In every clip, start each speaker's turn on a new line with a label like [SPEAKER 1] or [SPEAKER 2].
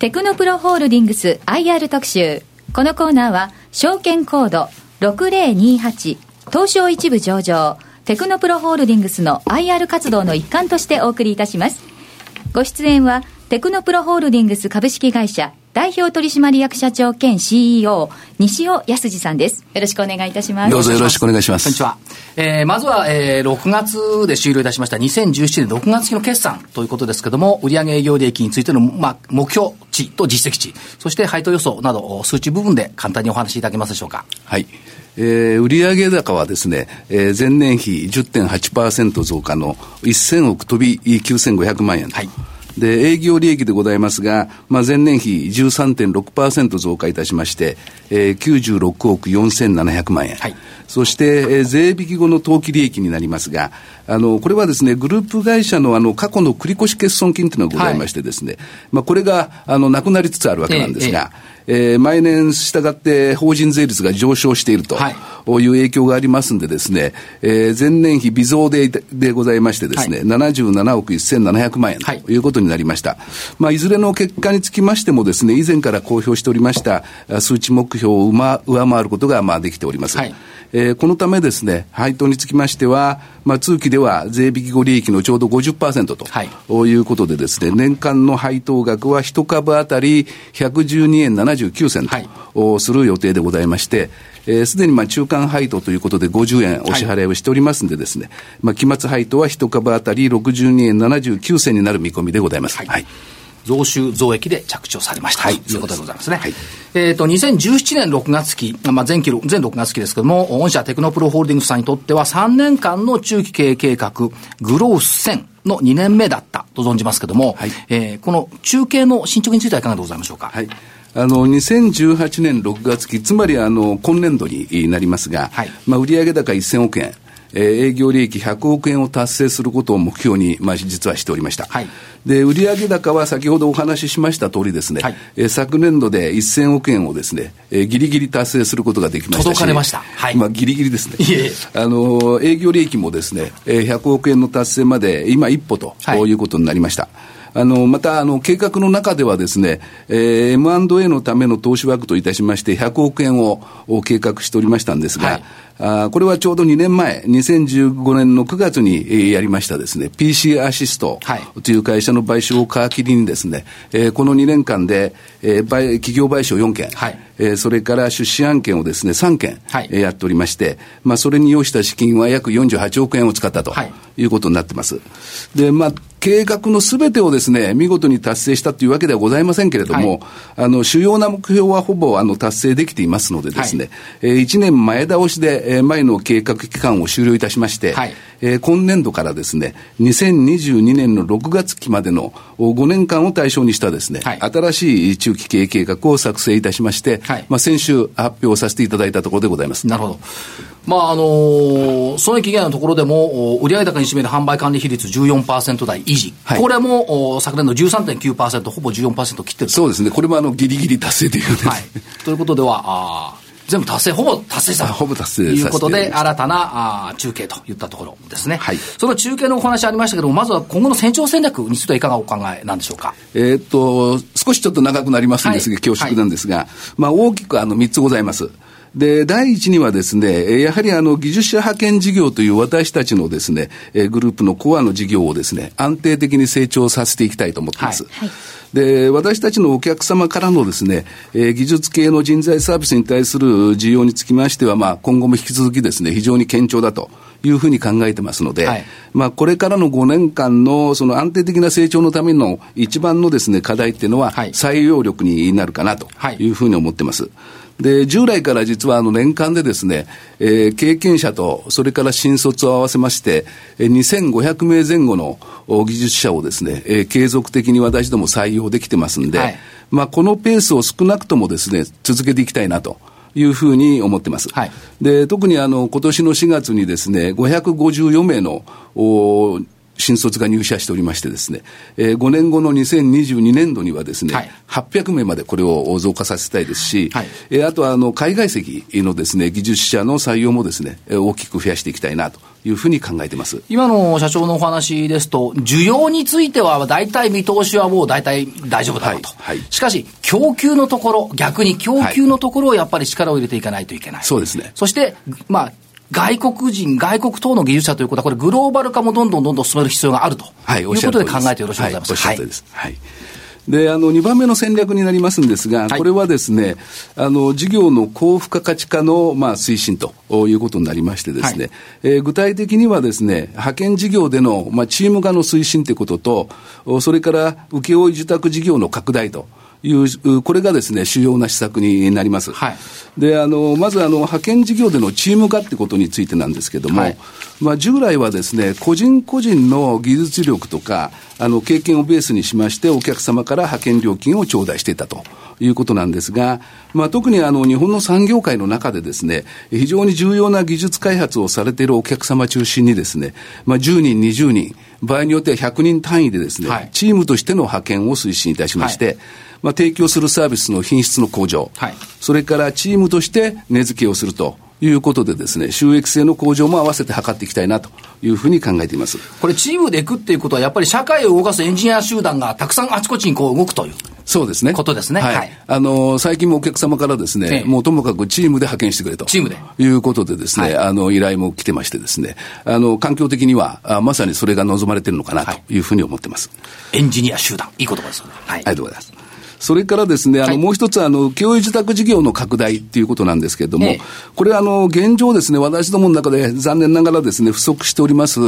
[SPEAKER 1] テクノプロホールディングス IR 特集。このコーナーは、証券コード6028東証一部上場、テクノプロホールディングスの IR 活動の一環としてお送りいたします。ご出演は、テクノプロホールディングス株式会社代表取締役社長兼 CEO、西尾康二さんです。よろしくお願いいたします。
[SPEAKER 2] どうぞよろしくお願いします。
[SPEAKER 3] こんにちは。えー、まずは、えー、6月で終了いたしました2017年6月期の決算ということですけども、売上営業利益についての、まあ、目標値と実績値、そして配当予想など、数値部分で簡単にお話しいただけますでしょうか。
[SPEAKER 2] はい。えー、売上高はですね、えー、前年比10.8%増加の1000億飛び9500万円。はい。で、営業利益でございますが、まあ、前年比13.6%増加いたしまして、えー、96億4700万円。はい、そして、えー、税引き後の当期利益になりますが、あの、これはですね、グループ会社のあの、過去の繰越欠損金というのがございましてですね、はい、まあ、これが、あの、なくなりつつあるわけなんですが、えええー、毎年従って法人税率が上昇しているとい。う影響がありますんでですね、えー、前年比微増ででございましてですね、はい、77億1700万円とい。うことになりました。はいまあ、いずれの結果につきましてもですね、以前から公表しておりました数値目標を上回ることがまあできております。はいえー、このためですね、配当につきましては、まあ、通期では税引き後利益のちょうど50%と、はい、いうことでですね、年間の配当額は1株当たり112円79銭と、はい、する予定でございまして、す、えー、で、にまあ中間配当ということで50円お支払いをしておりますんでですね、はい、まあ、期末配当は1株当たり62円79銭になる見込みでございます。はい、はい
[SPEAKER 3] 増収増益で着地されました、はい、ということでございますね。はい、えっ、ー、と、2017年6月期、まあ、前期、前6月期ですけども、御社テクノプロホールディングスさんにとっては3年間の中期経営計画、グロース1000の2年目だったと存じますけども、はい、えー、この中継の進捗についてはいかがでございましょうか？
[SPEAKER 2] はい。あの、2018年6月期、つまりあの、今年度になりますが、はい、まあ、売上高1000億円、えー、営業利益100億円を達成することを目標に、まあ、実はしておりました。はい、で、売上高は先ほどお話ししました通りですね、はい、えー、昨年度で1000億円をですね、えー、ぎりぎり達成することができましたし、
[SPEAKER 3] 届かれました。
[SPEAKER 2] はい。まあ、ぎりぎりですね。いえあの、営業利益もですね、えー、100億円の達成まで今一歩と、はい、いうことになりました。あの、また、あの、計画の中ではですね、えー、M&A のための投資枠といたしまして、100億円を計画しておりましたんですが、はいあこれはちょうど2年前、2015年の9月に、えー、やりましたですね、PC アシストという会社の買収を皮切りにですね、えー、この2年間で、えー、企業買収4件、はい、えー、それから出資案件をですね、3件、やっておりまして、まあ、それに要した資金は約48億円を使ったということになってます。で、まあ、計画のすべてをですね、見事に達成したというわけではございませんけれども、はい、あの、主要な目標はほぼ、あの、達成できていますのでですね、はい、えー、1年前倒しで、えー、前の計画期間を終了いたしまして、はい、えー、今年度からですね、2022年の6月期までの5年間を対象にしたですね、はい、新しい中期経営計画を作成いたしまして、はい、まあ、先週発表させていただいたところでございます。
[SPEAKER 3] なるほど。まああのー、損益減のところでも、売上高に占める販売管理比率14%台維持、はい、これも昨年の13.9%、ほぼ14%切ってる。
[SPEAKER 2] そうですね、これもあのギリギリ達成という、
[SPEAKER 3] はい、ということでは、あ全部達成、ほぼ達成した
[SPEAKER 2] ほぼ達成
[SPEAKER 3] ということで、新たなあ中継といったところですね。はい。その中継のお話ありましたけども、まずは今後の成長戦略についてはいかがお考えなんでしょうか？
[SPEAKER 2] えっと、少しちょっと長くなりますんですが、恐縮なんですが、はい、まあ大きくあの3つございます。で、第一にはですね、やはりあの、技術者派遣事業という私たちのですね、グループのコアの事業をですね、安定的に成長させていきたいと思っています。はいはいで、私たちのお客様からのですね、えー、技術系の人材サービスに対する需要につきましては、まあ、今後も引き続きですね、非常に堅調だと。いうふうに考えてますので、はい、まあ、これからの5年間のその安定的な成長のための一番のですね、課題っていうのは、採用力になるかなというふうに思ってます。はいで、従来から実はあの年間でですね、えー、経験者と、それから新卒を合わせまして、えー、2500名前後の技術者をですね、えー、継続的に私ども採用できてますんで、はい、まあこのペースを少なくともですね、続けていきたいなと。いうふうに思ってます。はい、で、特にあの、今年の4月にですね、554名の、お新卒が入社しておりましてですね、えー、5年後の2022年度にはですね、はい、800名までこれを増加させたいですし、はい、えー、あとはあの海外籍のですね、技術者の採用もですね、大きく増やしていきたいなというふうに考えてます
[SPEAKER 3] 今の社長のお話ですと、需要については大体見通しはもう大体大丈夫だろうと。はいはい、しかし、供給のところ、逆に供給のところをやっぱり力を入れていかないといけない。はい、
[SPEAKER 2] そうですね。
[SPEAKER 3] そして、まあ、外国人、外国等の技術者ということは、これ、グローバル化もどんどんどんどん進める必要があると、はい、いうことで考えてよろしいでございますか。
[SPEAKER 2] はい、おっしゃです。はいで、あの、2番目の戦略になりますんですが、これはですね、あの、事業の高付加価値化の、まあ、推進ということになりましてですね、はい、えー、具体的にはですね、派遣事業での、まあ、チーム化の推進ということと、それから請負受託事業の拡大と。いう、これがですね、主要な施策になります。はい、で、あの、まずあの、派遣事業でのチーム化ってことについてなんですけれども、はい、まあ、従来はですね、個人個人の技術力とか、あの、経験をベースにしまして、お客様から派遣料金を頂戴していたということなんですが、まあ、特にあの、日本の産業界の中でですね、非常に重要な技術開発をされているお客様中心にですね、まあ、10人、20人、場合によっては100人単位でですね、はい、チームとしての派遣を推進いたしまして、はいまあ、提供するサービスの品質の向上、はい、それからチームとして値付けをすると。いうことでですね、収益性の向上も合わせて図っていきたいなというふうに考えています。
[SPEAKER 3] これチームでいくっていうことは、やっぱり社会を動かすエンジニア集団がたくさんあちこちにこう動くという。
[SPEAKER 2] そうですね。
[SPEAKER 3] ことですね。
[SPEAKER 2] はい。はい、あの、最近もお客様からですね、ええ、もうともかくチームで派遣してくれと。
[SPEAKER 3] チームで。
[SPEAKER 2] いうことでですね、はい、あの、依頼も来てましてですね、あの、環境的には、あまさにそれが望まれてるのかなというふうに思ってます。
[SPEAKER 3] エンジニア集団、いい言葉ですね。
[SPEAKER 2] はい。ありがとうございます。それからですね、あの、もう一つ、あの、教育受託事業の拡大っていうことなんですけれども、これ、あの、現状ですね、私どもの中で残念ながらですね、不足しております、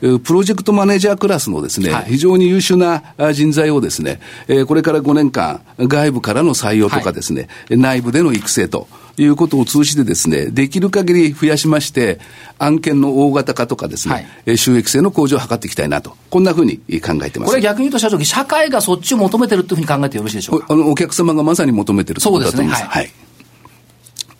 [SPEAKER 2] プロジェクトマネージャークラスのですね、非常に優秀な人材をですね、これから5年間、外部からの採用とかですね、内部での育成と、いうことを通じてですね、できる限り増やしまして、案件の大型化とかですね、はい、収益性の向上を図っていきたいなと、こんなふうに考えてます。
[SPEAKER 3] これ逆に言うと社長、社会がそっちを求めてるというふうに考えてよろしいでしょうか？
[SPEAKER 2] あのお客様がまさに求めてるということだと思います。そうですね。はい、はい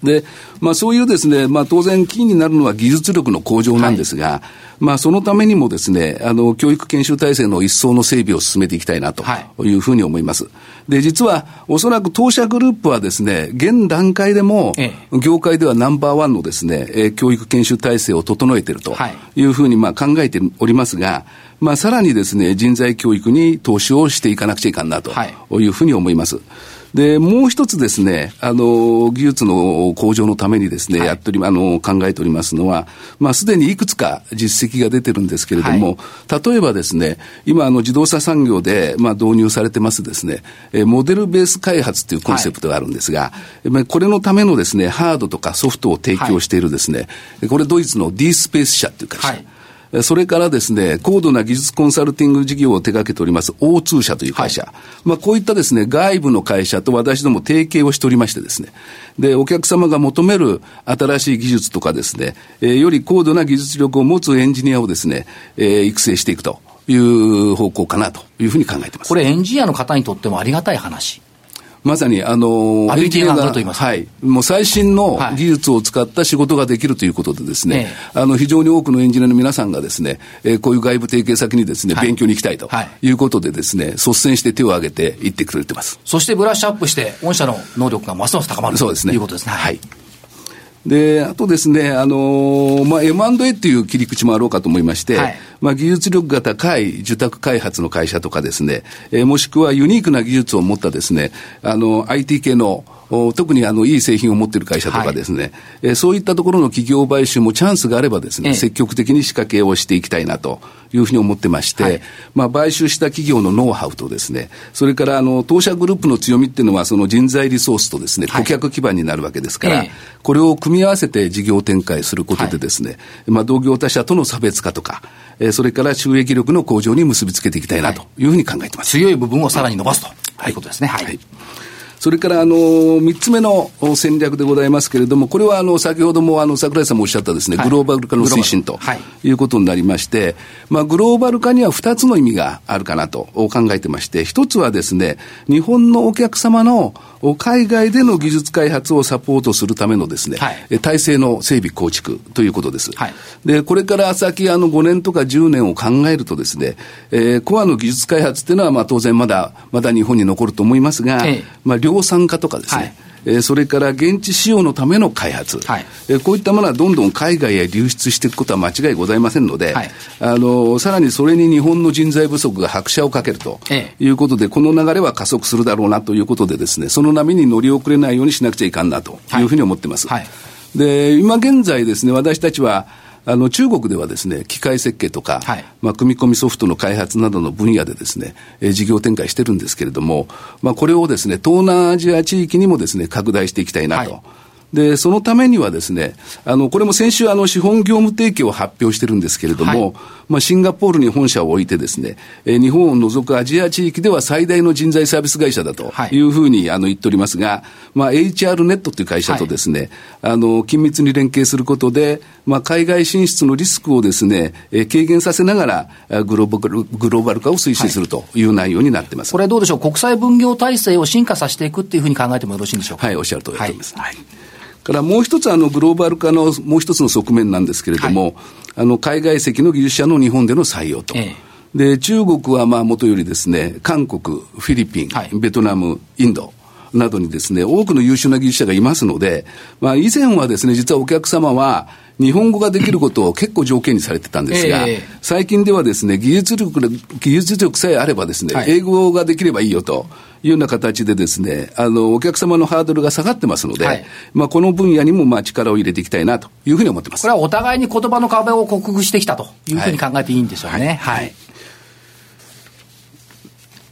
[SPEAKER 2] で、まあそういうですね、まあ当然キーになるのは技術力の向上なんですが、はい、まあそのためにもですね、あの、教育研修体制の一層の整備を進めていきたいなというふうに思います。はい、で、実はおそらく当社グループはですね、現段階でも、業界ではナンバーワンのですね、え教育研修体制を整えているとい。うふうにまあ考えておりますが、まあさらにですね、人材教育に投資をしていかなくちゃいかんなとい。うふうに思います。はいで、もう一つですね、あの、技術の向上のためにですね、はい、やっており、あの、考えておりますのは、まあ、すでにいくつか実績が出てるんですけれども、はい、例えばですね、今、あの、自動車産業で、まあ、導入されてますですね、えモデルベース開発というコンセプトがあるんですが、はい、これのためのですね、ハードとかソフトを提供しているですね、これドイツの D スペース社っていう会社。それからですね、高度な技術コンサルティング事業を手掛けております O2 社という会社。はい、まあこういったですね、外部の会社と私ども提携をしておりましてですね、で、お客様が求める新しい技術とかですね、えー、より高度な技術力を持つエンジニアをですね、えー、育成していくという方向かなというふうに考えてます。
[SPEAKER 3] これエンジニアの方にとってもありがたい話。
[SPEAKER 2] まさに、あの、
[SPEAKER 3] アビリティが上がると言います
[SPEAKER 2] はい。もう最新の技術を使った仕事ができるということでですね、はい、あの、非常に多くのエンジニアの皆さんがですね、えー、こういう外部提携先にですね、はい、勉強に行きたいということでですね、率先して手を挙げて行ってくれてます。
[SPEAKER 3] そしてブラッシュアップして、御社の能力がますます高まる
[SPEAKER 2] そうですね。
[SPEAKER 3] ということですね。
[SPEAKER 2] はいで、あとですね、あのー、まあ、M&A っていう切り口もあろうかと思いまして、はい、まあ、技術力が高い受託開発の会社とかですね、えー、もしくはユニークな技術を持ったですね、あの、IT 系の特にあのいい製品を持っている会社とかですね、はい、えー、そういったところの企業買収もチャンスがあればですね、ええ、積極的に仕掛けをしていきたいなというふうに思ってまして、はい、まあ買収した企業のノウハウとですね、それからあの当社グループの強みっていうのはその人材リソースとですね、顧客基盤になるわけですから、はい、これを組み合わせて事業展開することでですね、まあ同業他社との差別化とか、えー、それから収益力の向上に結びつけていきたいなというふうに考えてます。
[SPEAKER 3] 強い部分をさらに伸ばすということですね。はい
[SPEAKER 2] それから、あの、三つ目の戦略でございますけれども、これは、あの、先ほども、あの、桜井さんもおっしゃったですね、はい、グローバル化の推進ということになりまして、まあ、グローバル化には二つの意味があるかなと考えてまして、一つはですね、日本のお客様の海外での技術開発をサポートするためのですね、はい、体制の整備構築ということです。はい、で、これから先、あの、5年とか10年を考えるとですね、えー、コアの技術開発っていうのは、まあ、当然まだ、まだ日本に残ると思いますが、ええ、まあ、量産化とかですね、はいえー、それから現地使用のための開発、はい、えー、こういったものはどんどん海外へ流出していくことは間違いございませんので、はい、あのさらにそれに日本の人材不足が拍車をかけるということで、ええ、この流れは加速するだろうなということでですね、その波に乗り遅れないようにしなくちゃいかんなというふうに思ってます。はい、で、今現在ですね、私たちは、あの中国ではですね、機械設計とか、はい、まあ、組み込みソフトの開発などの分野でですね、えー、事業展開してるんですけれども、まあ、これをですね、東南アジア地域にもですね、拡大していきたいなと。はいで、そのためにはですね、あの、これも先週、あの、資本業務提携を発表してるんですけれども、はい、まあ、シンガポールに本社を置いてですね、えー、日本を除くアジア地域では最大の人材サービス会社だとい。うふうに、あの、言っておりますが、まあ、HR ネットという会社とですね、はい、あの、緊密に連携することで、まあ、海外進出のリスクをですね、えー、軽減させながら、グローバル、グローバル化を推進するという内容になってます。
[SPEAKER 3] これどうでしょう、国際分業体制を進化させていくっていうふうに考えてもよろしいんでしょうか？
[SPEAKER 2] はい、おっしゃる通りだと思います。はいからもう一つあのグローバル化のもう一つの側面なんですけれども、はい、あの海外籍の技術者の日本での採用と。ええ。で、中国はまあ元よりですね、韓国、フィリピン、はい、ベトナム、インド、などにですね、多くの優秀な技術者がいますので、まあ以前はですね、実はお客様は、日本語ができることを結構条件にされてたんですが、えー、最近ではですね、技術力、技術力さえあればですね、はい、英語ができればいいよと。いうような形でですね、あの、お客様のハードルが下がってますので、はい、まあ、この分野にもまあ力を入れていきたいなというふうに思ってます。
[SPEAKER 3] これはお互いに言葉の壁を克服してきたというふうに考えていいんでしょうね。はい、はい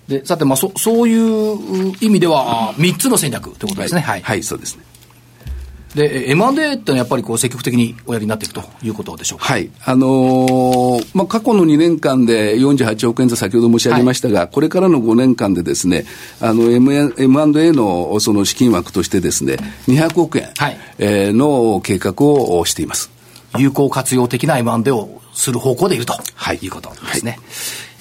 [SPEAKER 3] で、さて、まあ、そ、そういう意味では、3つの戦略ということですね。
[SPEAKER 2] はい、はい、そうですね。
[SPEAKER 3] で、M&A ってのはやっぱりこう積極的におやりになっていくということでしょうか？
[SPEAKER 2] はい。あのー、まあ、過去の2年間で48億円と先ほど申し上げましたが、はい、これからの5年間でですね、あの、M&A のその資金枠としてですね、200億円、はい、えー、の計画をしています。
[SPEAKER 3] 有効活用的な M&A をする方向でいると、はい、いうことですね。はい、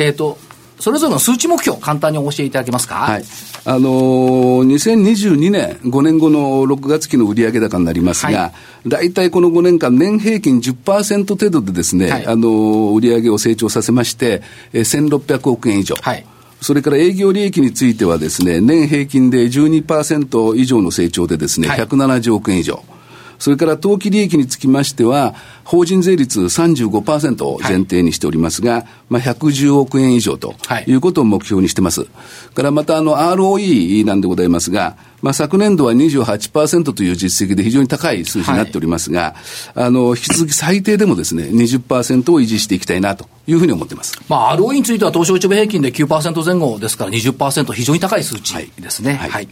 [SPEAKER 3] えっ、ー、と、それぞれの数値目標、簡単にお教えいただけますか？
[SPEAKER 2] はい。あのー、2022年、5年後の6月期の売上高になりますが、はい、大体この5年間、年平均10%程度でですね、はい、あのー、売上を成長させまして、えー、1600億円以上。はいそれから営業利益についてはですね、年平均で12%以上の成長でですね、170億円以上。それから当期利益につきましては、法人税率35%を前提にしておりますが、はい、まあ、110億円以上ということを目標にしてます。はい、からまたあの ROE なんでございますが、まあ、昨年度は28%という実績で非常に高い数字になっておりますが、はい、あの、引き続き最低でもですね、20%を維持していきたいなというふうに思ってます。
[SPEAKER 3] まあ、ROE については東証一部平均で9%前後ですから20%非常に高い数値ですね。はい、はい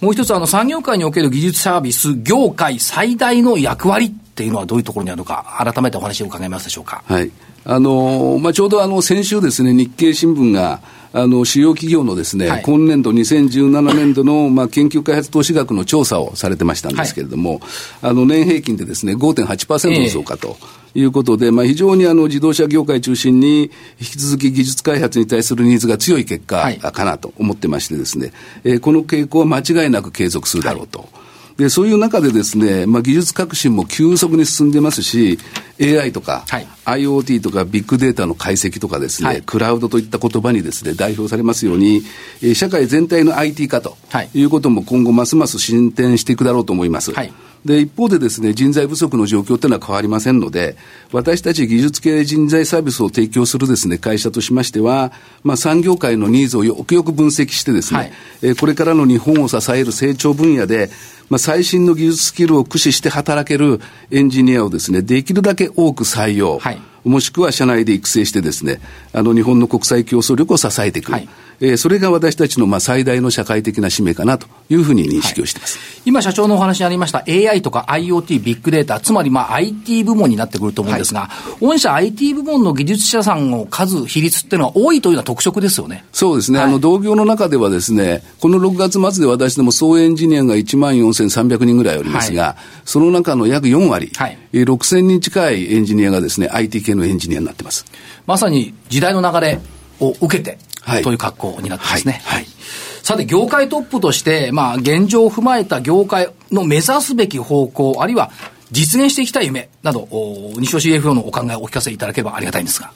[SPEAKER 3] もう一つ、あの、産業界における技術サービス業界最大の役割っていうのはどういうところにあるのか、改めてお話を伺えますでしょうか。
[SPEAKER 2] はい。あの、まあ、ちょうどあの、先週ですね、日経新聞が、あの、主要企業のですね、はい、今年度2017年度の、まあ、研究開発投資額の調査をされてましたんですけれども、はい、あの、年平均でですね、5.8%の増加と。いうことで、まあ、非常にあの自動車業界中心に、引き続き技術開発に対するニーズが強い結果かなと思ってましてですね、はい、えー、この傾向は間違いなく継続するだろうと。はいで、そういう中でですね、まあ、技術革新も急速に進んでますし、AI とか、はい、IoT とかビッグデータの解析とかですね、はい、クラウドといった言葉にですね、代表されますように、えー、社会全体の IT 化ということも今後ますます進展していくだろうと思います。はいで、一方でですね、人材不足の状況というのは変わりませんので、私たち技術系人材サービスを提供するですね、会社としましては、まあ、産業界のニーズをよくよく分析してですね、はい、えー、これからの日本を支える成長分野で、まあ、最新の技術スキルを駆使して働けるエンジニアをですね、できるだけ多く採用、はい、もしくは社内で育成してですね、あの日本の国際競争力を支えていく。はい。えー、それが私たちのまあ最大の社会的な使命かなというふうに認識をしています、はい、
[SPEAKER 3] 今、社長のお話にありました AI とか IoT、ビッグデータ、つまりまあ IT 部門になってくると思うんですが、はい、御社 IT 部門の技術者さんの数、比率っていうのは多いというのは特色ですよね。
[SPEAKER 2] そうですね、はい、あの同業の中ではですね、この6月末で私ども総エンジニアが1万4300人ぐらいおりますが、その中の約4割、はい、6000人近いエンジニアがですね、IT 系のエンジニアになってます。
[SPEAKER 3] まさに時代の流れを受けて、はい、という格好になってますね。はい、はい、さて、業界トップとして、まあ、現状を踏まえた業界の目指すべき方向、あるいは実現していきたい夢など、西尾 CFO のお考えをお聞かせいただければありがたいんですが。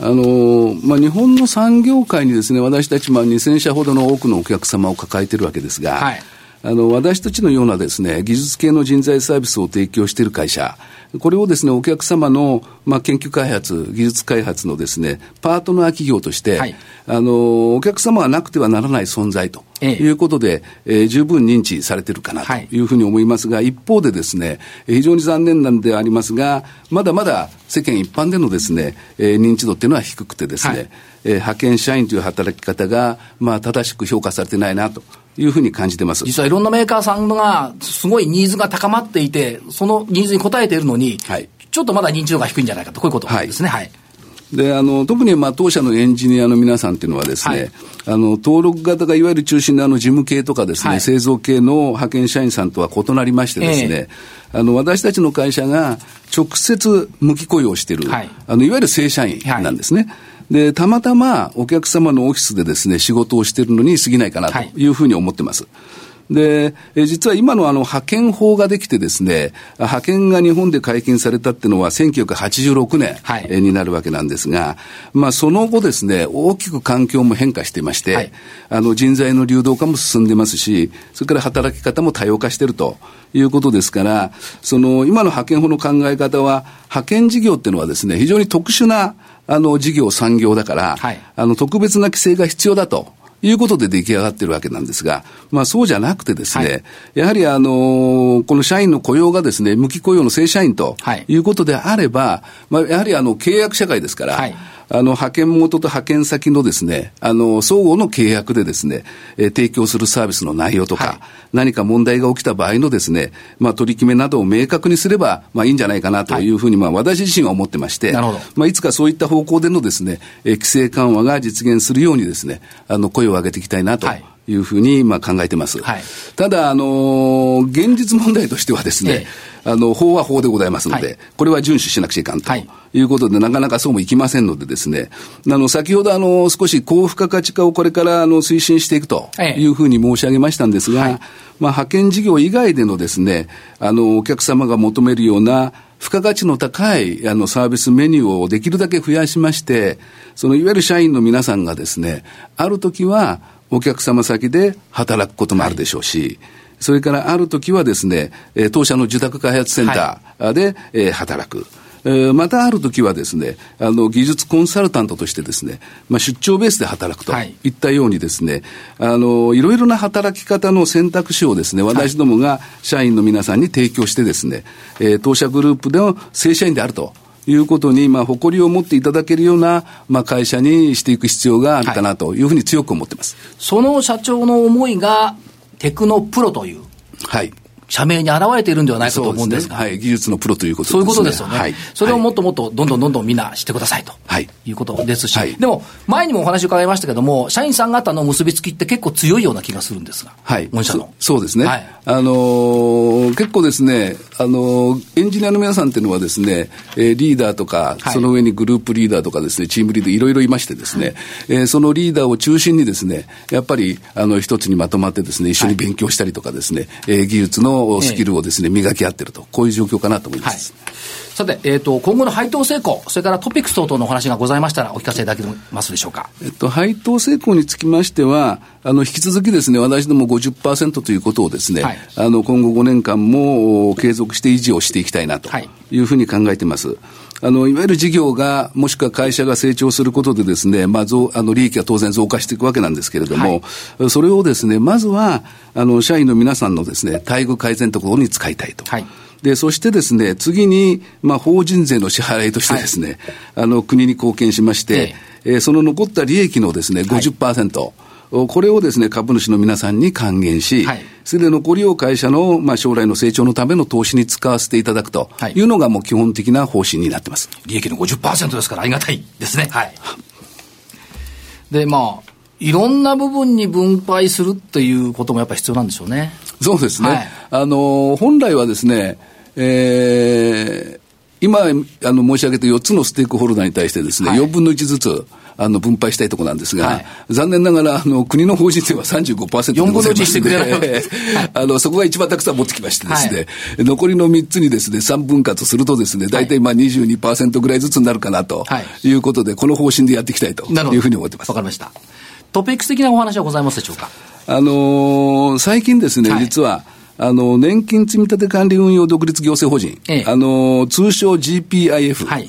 [SPEAKER 2] あのまあ、日本の産業界にですね、私たちまあ2000社ほどの多くのお客様を抱えているわけですが、はい、あの、私たちのようなですね、技術系の人材サービスを提供している会社、これをですね、お客様の、まあ、研究開発、技術開発のですね、パートナー企業として、はい、あの、お客様はなくてはならない存在ということで、ええー、十分認知されているかなとい。うふうに思いますが、はい、一方でですね、非常に残念なんでありますが、まだまだ世間一般でのですね、えー、認知度っていうのは低くてですね、はい、えー、派遣社員という働き方が、まあ、正しく評価されてないなと。いうふうに感じてます。
[SPEAKER 3] 実はいろんなメーカーさんが、すごいニーズが高まっていて、そのニーズに応えているのに、はい、ちょっとまだ認知度が低いんじゃない。かと、こういうことですね。はい、はい
[SPEAKER 2] であの特にまあ当社のエンジニアの皆さんっていうのはですね、はい、あの登録型がいわゆる中心のあの事務系とかですね、はい、製造系の派遣社員さんとは異なりましてですね、えー、あの私たちの会社が直接無期雇用している、はい、あのいわゆる正社員なんですね。で、たまたまお客様のオフィスでですね、仕事をしているのに過ぎないかなとい。うふうに思ってます。で、え実は今のあの派遣法ができてですね、派遣が日本で解禁されたっていうのは1986年、はい、になるわけなんですが、まあその後ですね、大きく環境も変化していまして、はい、あの人材の流動化も進んでますし、それから働き方も多様化しているということですから、その今の派遣法の考え方は、派遣事業っていうのはですね、非常に特殊なあの事業、産業だから、はい、あの特別な規制が必要だと。いうことで出来上がってるわけなんですが、まあそうじゃなくてですね、はい、やはりあの、この社員の雇用がですね、無期雇用の正社員ということであれば、まあやはりあの契約社会ですから、はいあの、派遣元と派遣先のですね、あの、相互の契約でですね、えー、提供するサービスの内容とか、はい、何か問題が起きた場合のですね、まあ、取り決めなどを明確にすれば、まあ、いいんじゃないかなというふうに、まあ、私自身は思ってまして、なるほど。まあ、いつかそういった方向でのですね、えー、規制緩和が実現するようにですね、あの、声を上げていきたいなと。はいいうふうにまあ考えてます。はい、ただ、あのー、現実問題としてはですね、ええ、あの、法は法でございますので、はい、これは遵守しなくちゃいかんと。い。うことで、なかなかそうもいきませんのでですね、あの、先ほどあの、少し高付加価値化をこれからあの、推進していくというふうに申し上げましたんですが、はい、まあ、派遣事業以外でのですね、あの、お客様が求めるような、付加価値の高いあのサービスメニューをできるだけ増やしまして、そのいわゆる社員の皆さんがですね、ある時はお客様先で働くこともあるでしょうし、はいそれからある時はですね、当社の受託開発センターで、はい、働く。またある時はですね、あの、技術コンサルタントとしてですね、まあ、出張ベースで働くといったようにですね、はい、あの、いろいろな働き方の選択肢をですね、私どもが社員の皆さんに提供してですね、えー、当社グループでの正社員であると。いうことに、まあ、誇りを持っていただけるような、まあ、会社にしていく必要があるかなというふうに強く思ってます。はい、
[SPEAKER 3] その社長の思いが、テクノプロという。はい。社名に現れているんではないかと思うんですが。
[SPEAKER 2] すね、はい。技術のプロということ
[SPEAKER 3] ですね。そういうことですよね。はい。それをもっともっとどんどんどんどんみんな知ってくださいと。はい。いうことですし。はい。でも、前にもお話伺いましたけども、社員さん方の結びつきって結構強いような気がするんですが。
[SPEAKER 2] はい。御社の。そうですね。はい。あのー、結構ですね、あのー、エンジニアの皆さんっていうのはですね、えー、リーダーとか、はい、その上にグループリーダーとかですね、チームリーダーいろいろいましてですね、はい、えー、そのリーダーを中心にですね、やっぱり、あの、一つにまとまってですね、一緒に勉強したりとかですね、はい、えー、技術のスキルをですね、ね、磨き合ってると、こういう状況かなと思います。はい
[SPEAKER 3] さて、えっ、ー、と、今後の配当成功、それからトピックス等々のお話がございましたら、お聞かせいただけますでしょうか？
[SPEAKER 2] えっと、配当成功につきましては、あの、引き続きですね、私ども50%ということをですね、はい、あの、今後5年間も継続して維持をしていきたいなというふうに考えています。はいあの、いわゆる事業が、もしくは会社が成長することでですね、まあ、増、あの、利益は当然増加していくわけなんですけれども、はい、それをですね、まずは、あの、社員の皆さんのですね、待遇改善ところに使いたいと。はい。で、そしてですね、次に、まあ、法人税の支払いとしてですね、はい、あの、国に貢献しまして、ええ。ー、その残った利益のですね、50%、はいこれをですね、株主の皆さんに還元し、はい、それで残りを会社の、まあ、将来の成長のための投資に使わせていただくというのが、もう基本的な方針になってます。
[SPEAKER 3] 利益の50%ですからありがたいですね。はい。で、まあ、いろんな部分に分配するっていうこともやっぱり必要なんでしょうね。
[SPEAKER 2] そうですね。はい、あの、本来はですね、えー、今、あの、申し上げた4つのステークホルダーに対してですね、はい、4分の1ずつ、あの、分配したいところなんですが、はい、残念ながら、あの、国の法人税は35%で
[SPEAKER 3] 4分の1してくれ
[SPEAKER 2] あの、そこが一番たくさん持ってきましてですね、はい、残りの3つにですね、3分割するとですね、大体まあ22%ぐらいずつになるかなとい。うことで、この方針でやっていきたいというふうに思ってます。
[SPEAKER 3] わかりました。トピックス的なお話はございますでしょうか？
[SPEAKER 2] あのー、最近ですね、はい、実は、あの、年金積立管理運用独立行政法人、ええ、あの、通称 GPIF、はい、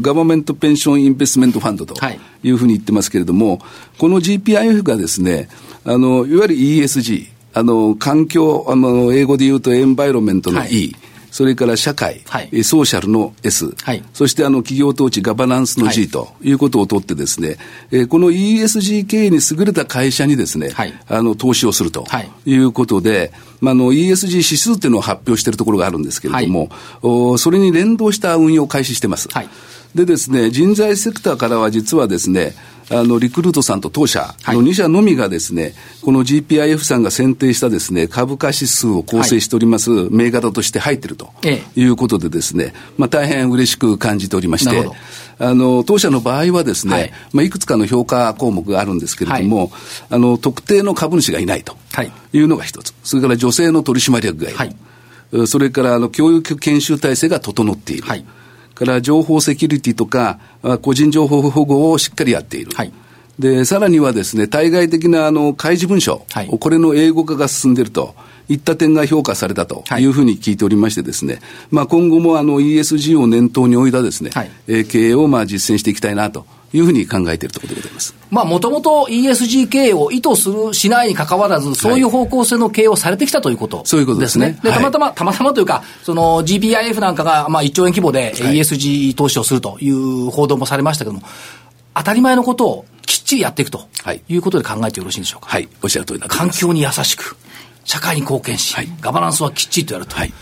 [SPEAKER 2] ガバメントペンションインベストメントファンドというふうに言ってますけれども、この GPIF がですね、あの、いわゆる ESG、あの、環境、あの、英語で言うとエンバイロメントの E、はいそれから社会、はい、ソーシャルの S、はい、そしてあの企業統治、ガバナンスの G とい。うことをとってですね、えー、この ESG 経営に優れた会社にですね、はい、あの投資をするとい。うことで、まあ、あの ESG 指数っていうのを発表しているところがあるんですけれども、おそれに連動した運用を開始してます。でですね、人材セクターからは実はですね、あの、リクルートさんと当社の2社のみがですね、この GPIF さんが選定したですね、株価指数を構成しております、銘柄として入っているということでですね、まあ大変嬉しく感じておりまして、あの、当社の場合はですね、はい、まあいくつかの評価項目があるんですけれども、はい、あの、特定の株主がいないとい。うのが一つ。それから女性の取締役がいる。はい、それからあの教育研修体制が整っている。はいから情報セキュリティとか、個人情報保護をしっかりやっている。はいで、さらにはですね、対外的なあの開示文書、はい、これの英語化が進んでいると。いった点が評価されたというふうに聞いておりましてですね、はい、まあ今後もあの ESG を念頭に置いたですね、はい、え経営をまあ実践していきたいなというふうに考えているところでございます。
[SPEAKER 3] まあ、もともと ESG 経営を意図する、しないにかかわらず、そういう方向性の経営をされてきたということですね。そういうことですね。で、たまたま、たまたまというか、その GPIF なんかが、まあ、1兆円規模で ESG 投資をするという報道もされましたけども、当たり前のことをきっちりやっていくということで考えてよろしいんでしょうか？
[SPEAKER 2] はい、おっしゃる通りだ
[SPEAKER 3] 環境に優しく、社会に貢献し、はい、ガバナンスはきっちりとやると。はい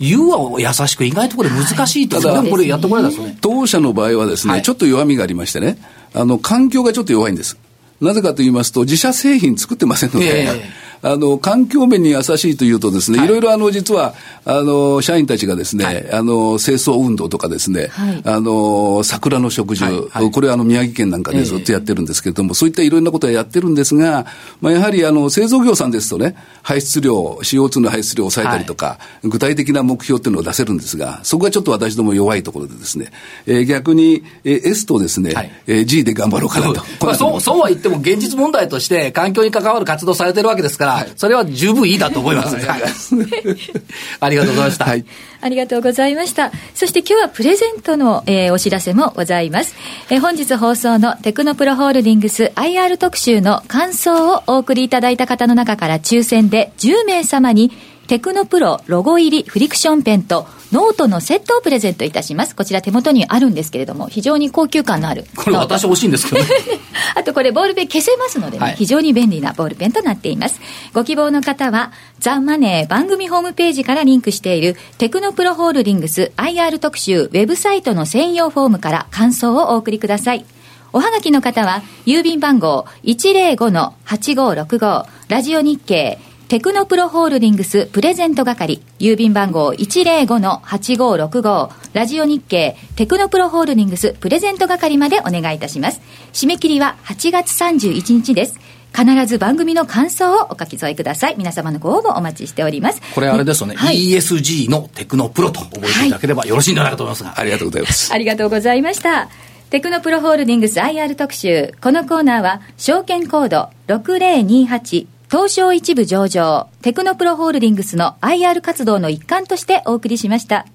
[SPEAKER 3] 言うは優しく、意外とこれ難しいと、はい、これやってこれすよね。
[SPEAKER 2] 当社の場合はですね、はい、ちょっと弱みがありましてね、あの、環境がちょっと弱いんです。なぜかと言いますと、自社製品作ってませんので、えーあの、環境面に優しいというとですね、はい、いろいろあの、実は、あの、社員たちがですね、はい、あの、清掃運動とかですね、はい、あの、桜の植樹、はい、これはあの、宮城県なんかでずっとやってるんですけれども、えー、そういったいろんなことはやってるんですが、まあ、やはりあの、製造業さんですとね、排出量、CO2 の排出量を抑えたりとか、具体的な目標っていうのを出せるんですが、そこがちょっと私ども弱いところでですね、えー、逆に、えー、S とですね、はい、えー、G で頑張ろうかなと。
[SPEAKER 3] まあ、そう、そうは言っても現実問題として環境に関わる活動されてるわけですから、それは十分いいだと思います。ありがとうございました。はい。
[SPEAKER 1] ありがとうございました。そして今日はプレゼントの、えー、お知らせもございます。えー、本日放送のテクノプロホールディングス IR 特集の感想をお送りいただいた方の中から抽選で10名様にテクノプロロゴ入りフリクションペンとノートのセットをプレゼントいたします。こちら手元にあるんですけれども、非常に高級感のある。
[SPEAKER 3] これ私欲しいんですけど、ね、
[SPEAKER 1] あとこれボールペン消せますのでね、はい、非常に便利なボールペンとなっています。ご希望の方は、ザ・マネー番組ホームページからリンクしているテクノプロホールディングス IR 特集ウェブサイトの専用フォームから感想をお送りください。おはがきの方は、郵便番号105-8565ラジオ日経テクノプロホールディングスプレゼント係、郵便番号105-8565、ラジオ日経テクノプロホールディングスプレゼント係までお願いいたします。締め切りは8月31日です。必ず番組の感想をお書き添えください。皆様のご応募お待ちしております。
[SPEAKER 3] これあれですよね。はい、ESG のテクノプロと覚えていただければよろしいんじゃないかと思いますが。
[SPEAKER 2] ありがとうございます。
[SPEAKER 1] ありがとうございました。テクノプロホールディングス IR 特集。このコーナーは、証券コード6028東証一部上場、テクノプロホールディングスの IR 活動の一環としてお送りしました。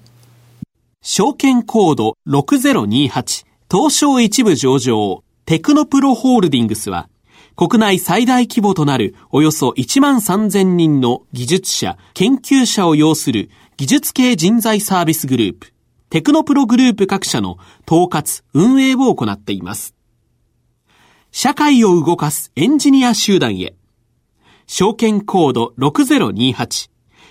[SPEAKER 4] 証券コード6028、東証一部上場、テクノプロホールディングスは、国内最大規模となるおよそ1万3000人の技術者、研究者を要する技術系人材サービスグループ、テクノプログループ各社の統括、運営を行っています。社会を動かすエンジニア集団へ。証券コード6028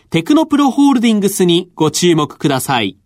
[SPEAKER 4] テクノプロホールディングスにご注目ください。